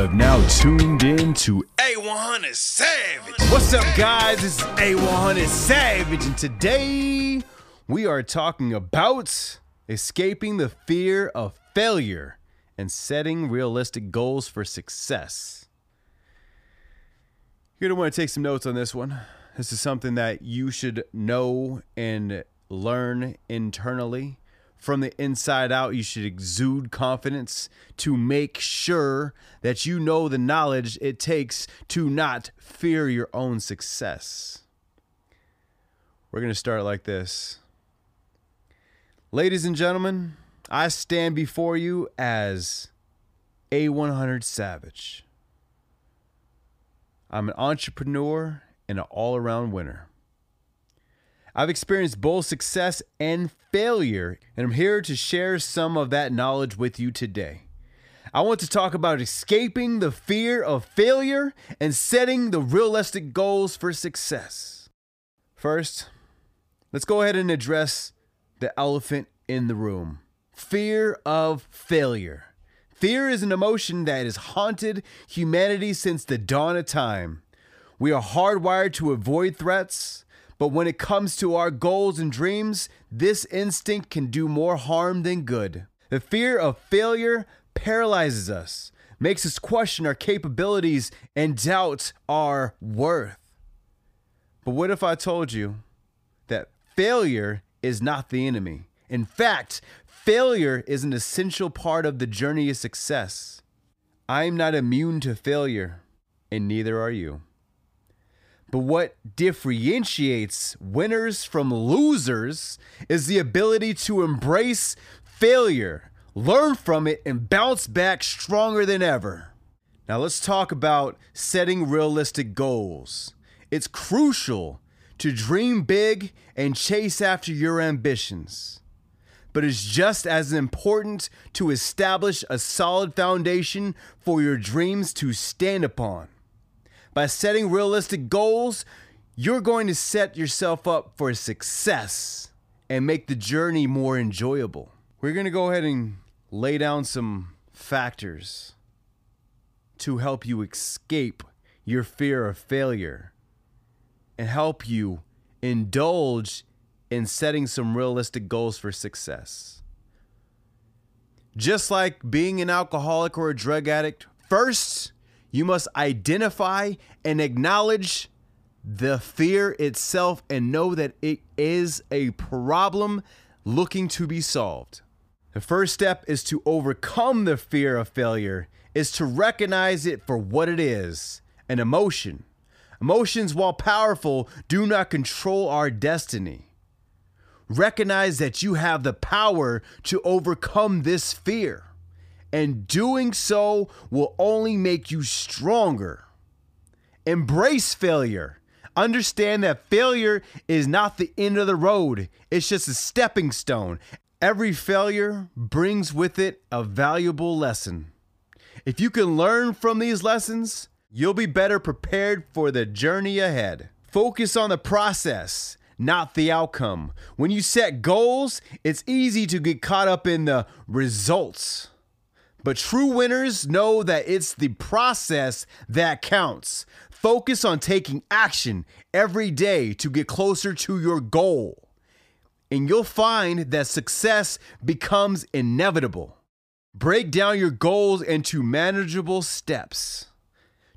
have now tuned in to A100 Savage. What's up, guys? This is A100 Savage, and today we are talking about escaping the fear of failure and setting realistic goals for success. You're going to want to take some notes on this one. This is something that you should know and learn internally. From the inside out, you should exude confidence to make sure that you know the knowledge it takes to not fear your own success. We're going to start like this. Ladies and gentlemen, I stand before you as A100 Savage. I'm an entrepreneur and an all around winner. I've experienced both success and failure, and I'm here to share some of that knowledge with you today. I want to talk about escaping the fear of failure and setting the realistic goals for success. First, let's go ahead and address the elephant in the room fear of failure. Fear is an emotion that has haunted humanity since the dawn of time. We are hardwired to avoid threats, but when it comes to our goals and dreams, this instinct can do more harm than good. The fear of failure paralyzes us, makes us question our capabilities, and doubt our worth. But what if I told you that failure is not the enemy? In fact, failure is an essential part of the journey of success. I'm not immune to failure, and neither are you. But what differentiates winners from losers is the ability to embrace failure, learn from it, and bounce back stronger than ever. Now, let's talk about setting realistic goals. It's crucial to dream big and chase after your ambitions. But it's just as important to establish a solid foundation for your dreams to stand upon. By setting realistic goals, you're going to set yourself up for success and make the journey more enjoyable. We're going to go ahead and lay down some factors to help you escape your fear of failure and help you indulge in setting some realistic goals for success. Just like being an alcoholic or a drug addict, first, you must identify and acknowledge the fear itself and know that it is a problem looking to be solved. The first step is to overcome the fear of failure is to recognize it for what it is, an emotion. Emotions while powerful do not control our destiny. Recognize that you have the power to overcome this fear and doing so will only make you stronger. Embrace failure. Understand that failure is not the end of the road, it's just a stepping stone. Every failure brings with it a valuable lesson. If you can learn from these lessons, you'll be better prepared for the journey ahead. Focus on the process, not the outcome. When you set goals, it's easy to get caught up in the results. But true winners know that it's the process that counts. Focus on taking action every day to get closer to your goal. And you'll find that success becomes inevitable. Break down your goals into manageable steps.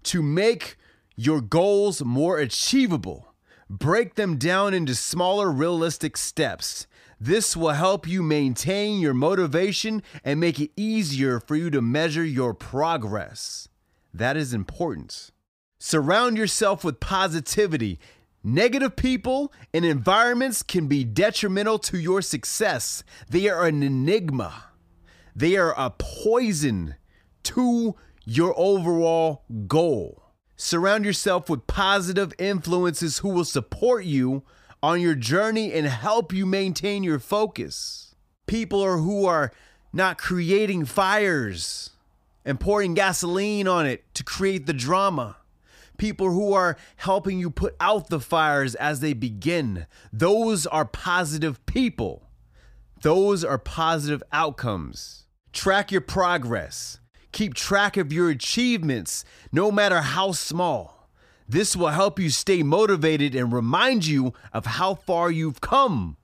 To make your goals more achievable, break them down into smaller, realistic steps. This will help you maintain your motivation and make it easier for you to measure your progress. That is important. Surround yourself with positivity. Negative people and environments can be detrimental to your success. They are an enigma, they are a poison to your overall goal. Surround yourself with positive influences who will support you on your journey and help you maintain your focus. People are who are not creating fires and pouring gasoline on it to create the drama. People who are helping you put out the fires as they begin. Those are positive people. Those are positive outcomes. Track your progress. Keep track of your achievements, no matter how small. This will help you stay motivated and remind you of how far you've come.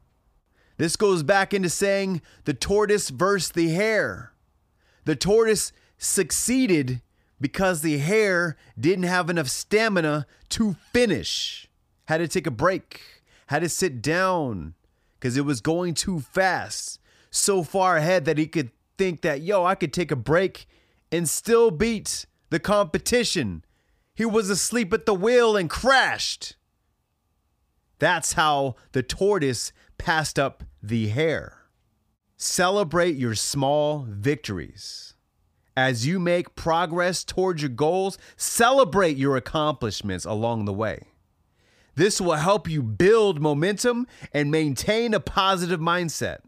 This goes back into saying the tortoise versus the hare. The tortoise succeeded because the hare didn't have enough stamina to finish. Had to take a break, had to sit down because it was going too fast, so far ahead that he could think that, yo, I could take a break and still beat the competition. He was asleep at the wheel and crashed. That's how the tortoise passed up the hare. Celebrate your small victories. As you make progress towards your goals, celebrate your accomplishments along the way. This will help you build momentum and maintain a positive mindset.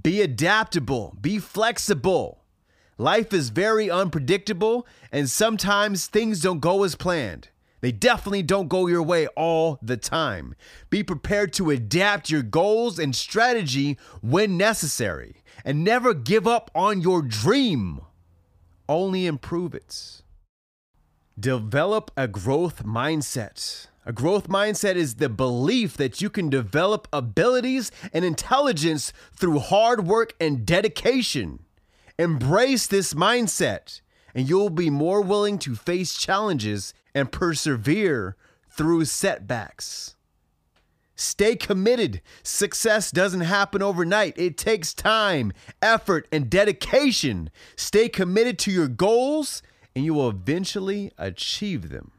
Be adaptable, be flexible. Life is very unpredictable, and sometimes things don't go as planned. They definitely don't go your way all the time. Be prepared to adapt your goals and strategy when necessary, and never give up on your dream. Only improve it. Develop a growth mindset. A growth mindset is the belief that you can develop abilities and intelligence through hard work and dedication. Embrace this mindset, and you'll be more willing to face challenges and persevere through setbacks. Stay committed. Success doesn't happen overnight. It takes time, effort, and dedication. Stay committed to your goals, and you will eventually achieve them.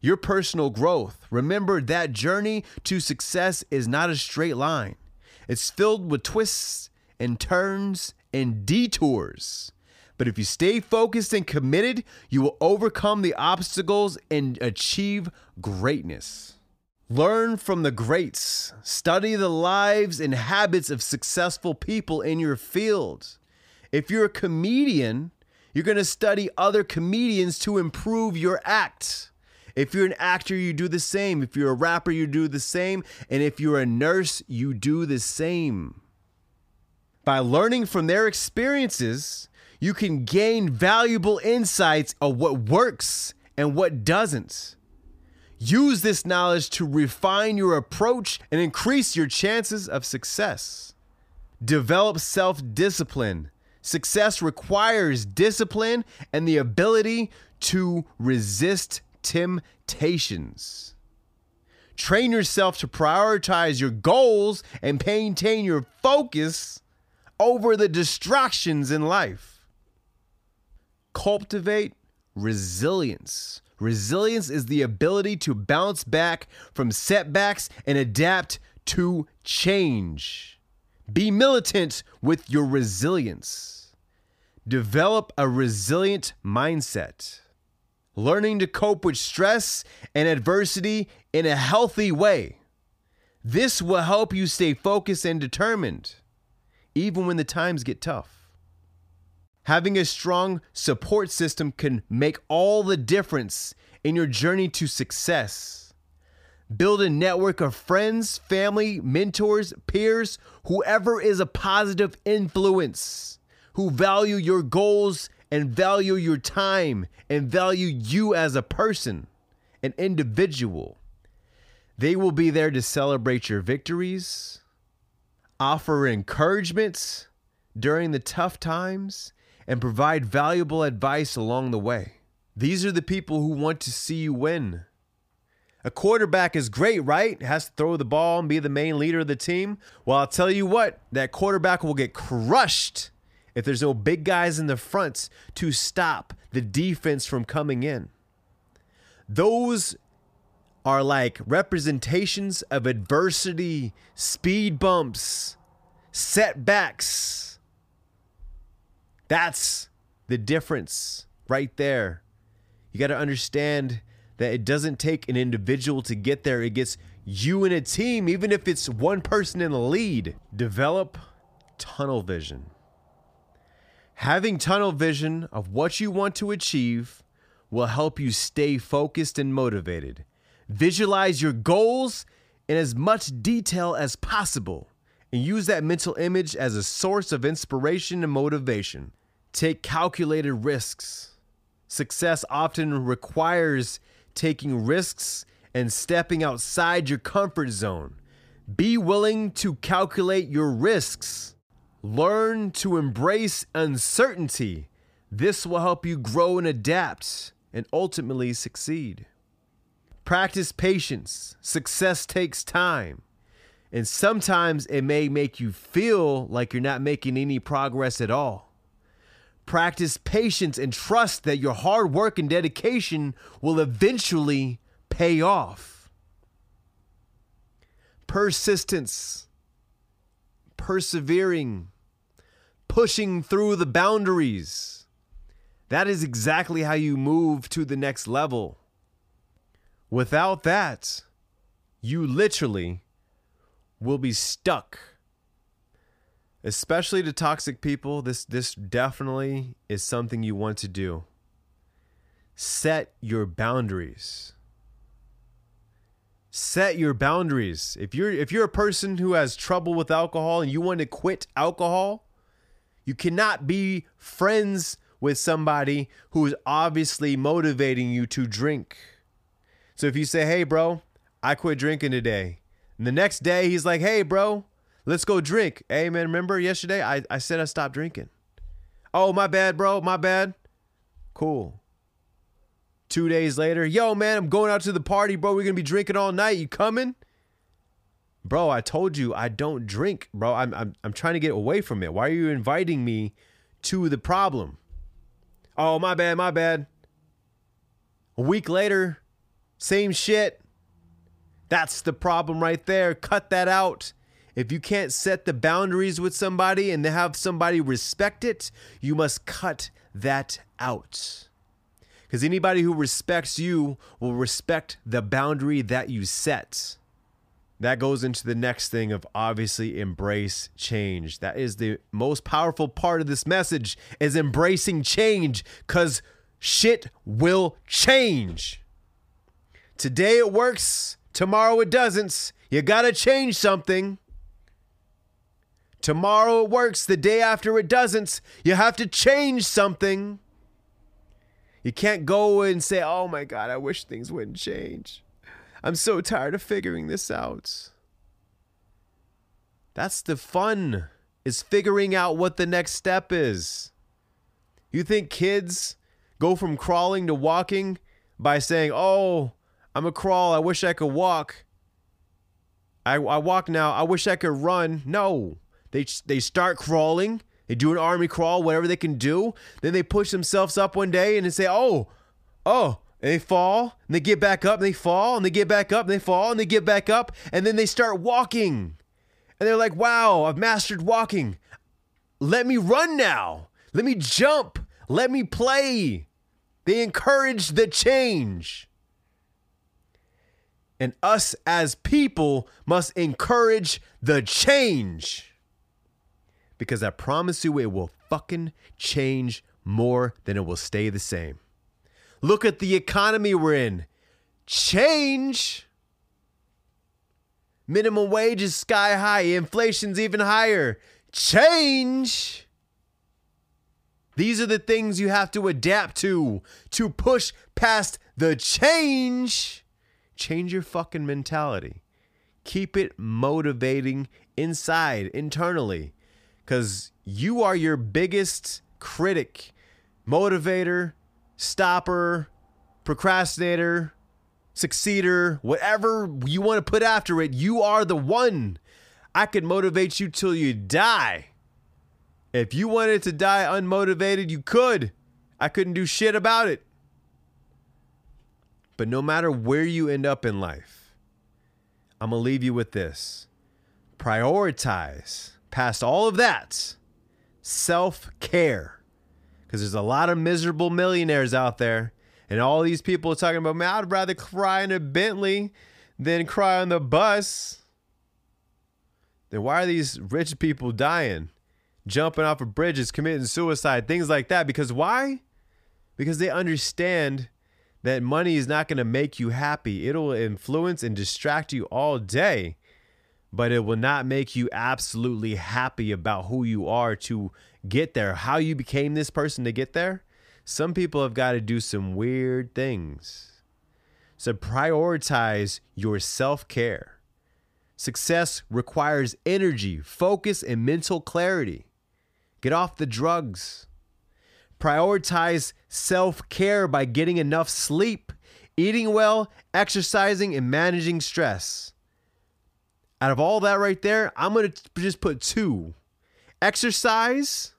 Your personal growth. Remember that journey to success is not a straight line, it's filled with twists and turns and detours. But if you stay focused and committed, you will overcome the obstacles and achieve greatness. Learn from the greats. Study the lives and habits of successful people in your field. If you're a comedian, you're going to study other comedians to improve your act. If you're an actor, you do the same. If you're a rapper, you do the same. And if you're a nurse, you do the same. By learning from their experiences, you can gain valuable insights of what works and what doesn't. Use this knowledge to refine your approach and increase your chances of success. Develop self discipline. Success requires discipline and the ability to resist temptations. Train yourself to prioritize your goals and maintain your focus over the distractions in life. Cultivate resilience. Resilience is the ability to bounce back from setbacks and adapt to change. Be militant with your resilience. Develop a resilient mindset. Learning to cope with stress and adversity in a healthy way. This will help you stay focused and determined, even when the times get tough. Having a strong support system can make all the difference in your journey to success. Build a network of friends, family, mentors, peers, whoever is a positive influence, who value your goals and value your time and value you as a person, an individual. They will be there to celebrate your victories, offer encouragements during the tough times, and provide valuable advice along the way. These are the people who want to see you win. A quarterback is great, right? Has to throw the ball and be the main leader of the team. Well, I'll tell you what, that quarterback will get crushed if there's no big guys in the front to stop the defense from coming in. Those are like representations of adversity, speed bumps, setbacks that's the difference right there. You got to understand that it doesn't take an individual to get there. It gets you and a team, even if it's one person in the lead. Develop tunnel vision. Having tunnel vision of what you want to achieve will help you stay focused and motivated. Visualize your goals in as much detail as possible and use that mental image as a source of inspiration and motivation. Take calculated risks. Success often requires taking risks and stepping outside your comfort zone. Be willing to calculate your risks. Learn to embrace uncertainty. This will help you grow and adapt and ultimately succeed. Practice patience. Success takes time. And sometimes it may make you feel like you're not making any progress at all. Practice patience and trust that your hard work and dedication will eventually pay off. Persistence, persevering, pushing through the boundaries. That is exactly how you move to the next level. Without that, you literally will be stuck. Especially to toxic people, this this definitely is something you want to do. Set your boundaries. Set your boundaries. If you're if you're a person who has trouble with alcohol and you want to quit alcohol, you cannot be friends with somebody who is obviously motivating you to drink. So if you say, "Hey, bro, I quit drinking today," and the next day he's like, "Hey, bro, let's go drink." Hey, man, remember yesterday I, I said I stopped drinking. Oh, my bad, bro. My bad. Cool. Two days later, yo, man, I'm going out to the party, bro. We're gonna be drinking all night. You coming? Bro, I told you I don't drink, bro. I'm I'm I'm trying to get away from it. Why are you inviting me to the problem? Oh, my bad, my bad. A week later, same shit. That's the problem right there. Cut that out. If you can't set the boundaries with somebody and have somebody respect it, you must cut that out. Because anybody who respects you will respect the boundary that you set. That goes into the next thing of obviously embrace change. That is the most powerful part of this message is embracing change cuz shit will change. Today it works, tomorrow it doesn't. You got to change something. Tomorrow it works, the day after it doesn't. You have to change something. You can't go and say, "Oh my god, I wish things wouldn't change." I'm so tired of figuring this out. That's the fun, is figuring out what the next step is. You think kids go from crawling to walking by saying, Oh, I'm a crawl. I wish I could walk. I, I walk now. I wish I could run. No. They, they start crawling. They do an army crawl, whatever they can do. Then they push themselves up one day and they say, Oh, oh, and they fall and they get back up and they fall and they get back up and they fall and they get back up and then they start walking and they're like wow i've mastered walking let me run now let me jump let me play they encourage the change and us as people must encourage the change because i promise you it will fucking change more than it will stay the same Look at the economy we're in. Change. Minimum wage is sky high. Inflation's even higher. Change. These are the things you have to adapt to to push past the change. Change your fucking mentality. Keep it motivating inside, internally, because you are your biggest critic, motivator, stopper, procrastinator, succeeder, whatever you want to put after it, you are the one. I could motivate you till you die. If you wanted to die unmotivated, you could. I couldn't do shit about it. But no matter where you end up in life, I'm going to leave you with this. Prioritize past all of that self care because there's a lot of miserable millionaires out there. And all these people are talking about, man, I'd rather cry in a Bentley than cry on the bus. Then why are these rich people dying, jumping off of bridges, committing suicide, things like that? Because why? Because they understand that money is not going to make you happy. It'll influence and distract you all day. but it will not make you absolutely happy about who you are to get there. How you became this person to get there? Some people have got to do some weird things. So prioritize your self care. Success requires energy, focus, and mental clarity. Get off the drugs. Prioritize self care by getting enough sleep, eating well, exercising, and managing stress. Out of all that right there, I'm going to just put two exercise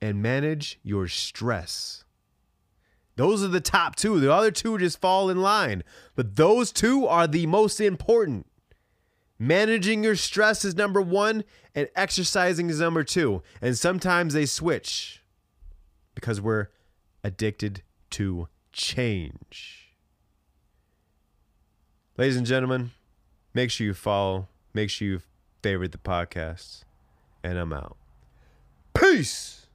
and manage your stress. Those are the top two. The other two just fall in line. But those two are the most important. Managing your stress is number one, and exercising is number two. And sometimes they switch because we're addicted to change. Ladies and gentlemen, make sure you follow, make sure you favorite the podcast, and I'm out. Peace.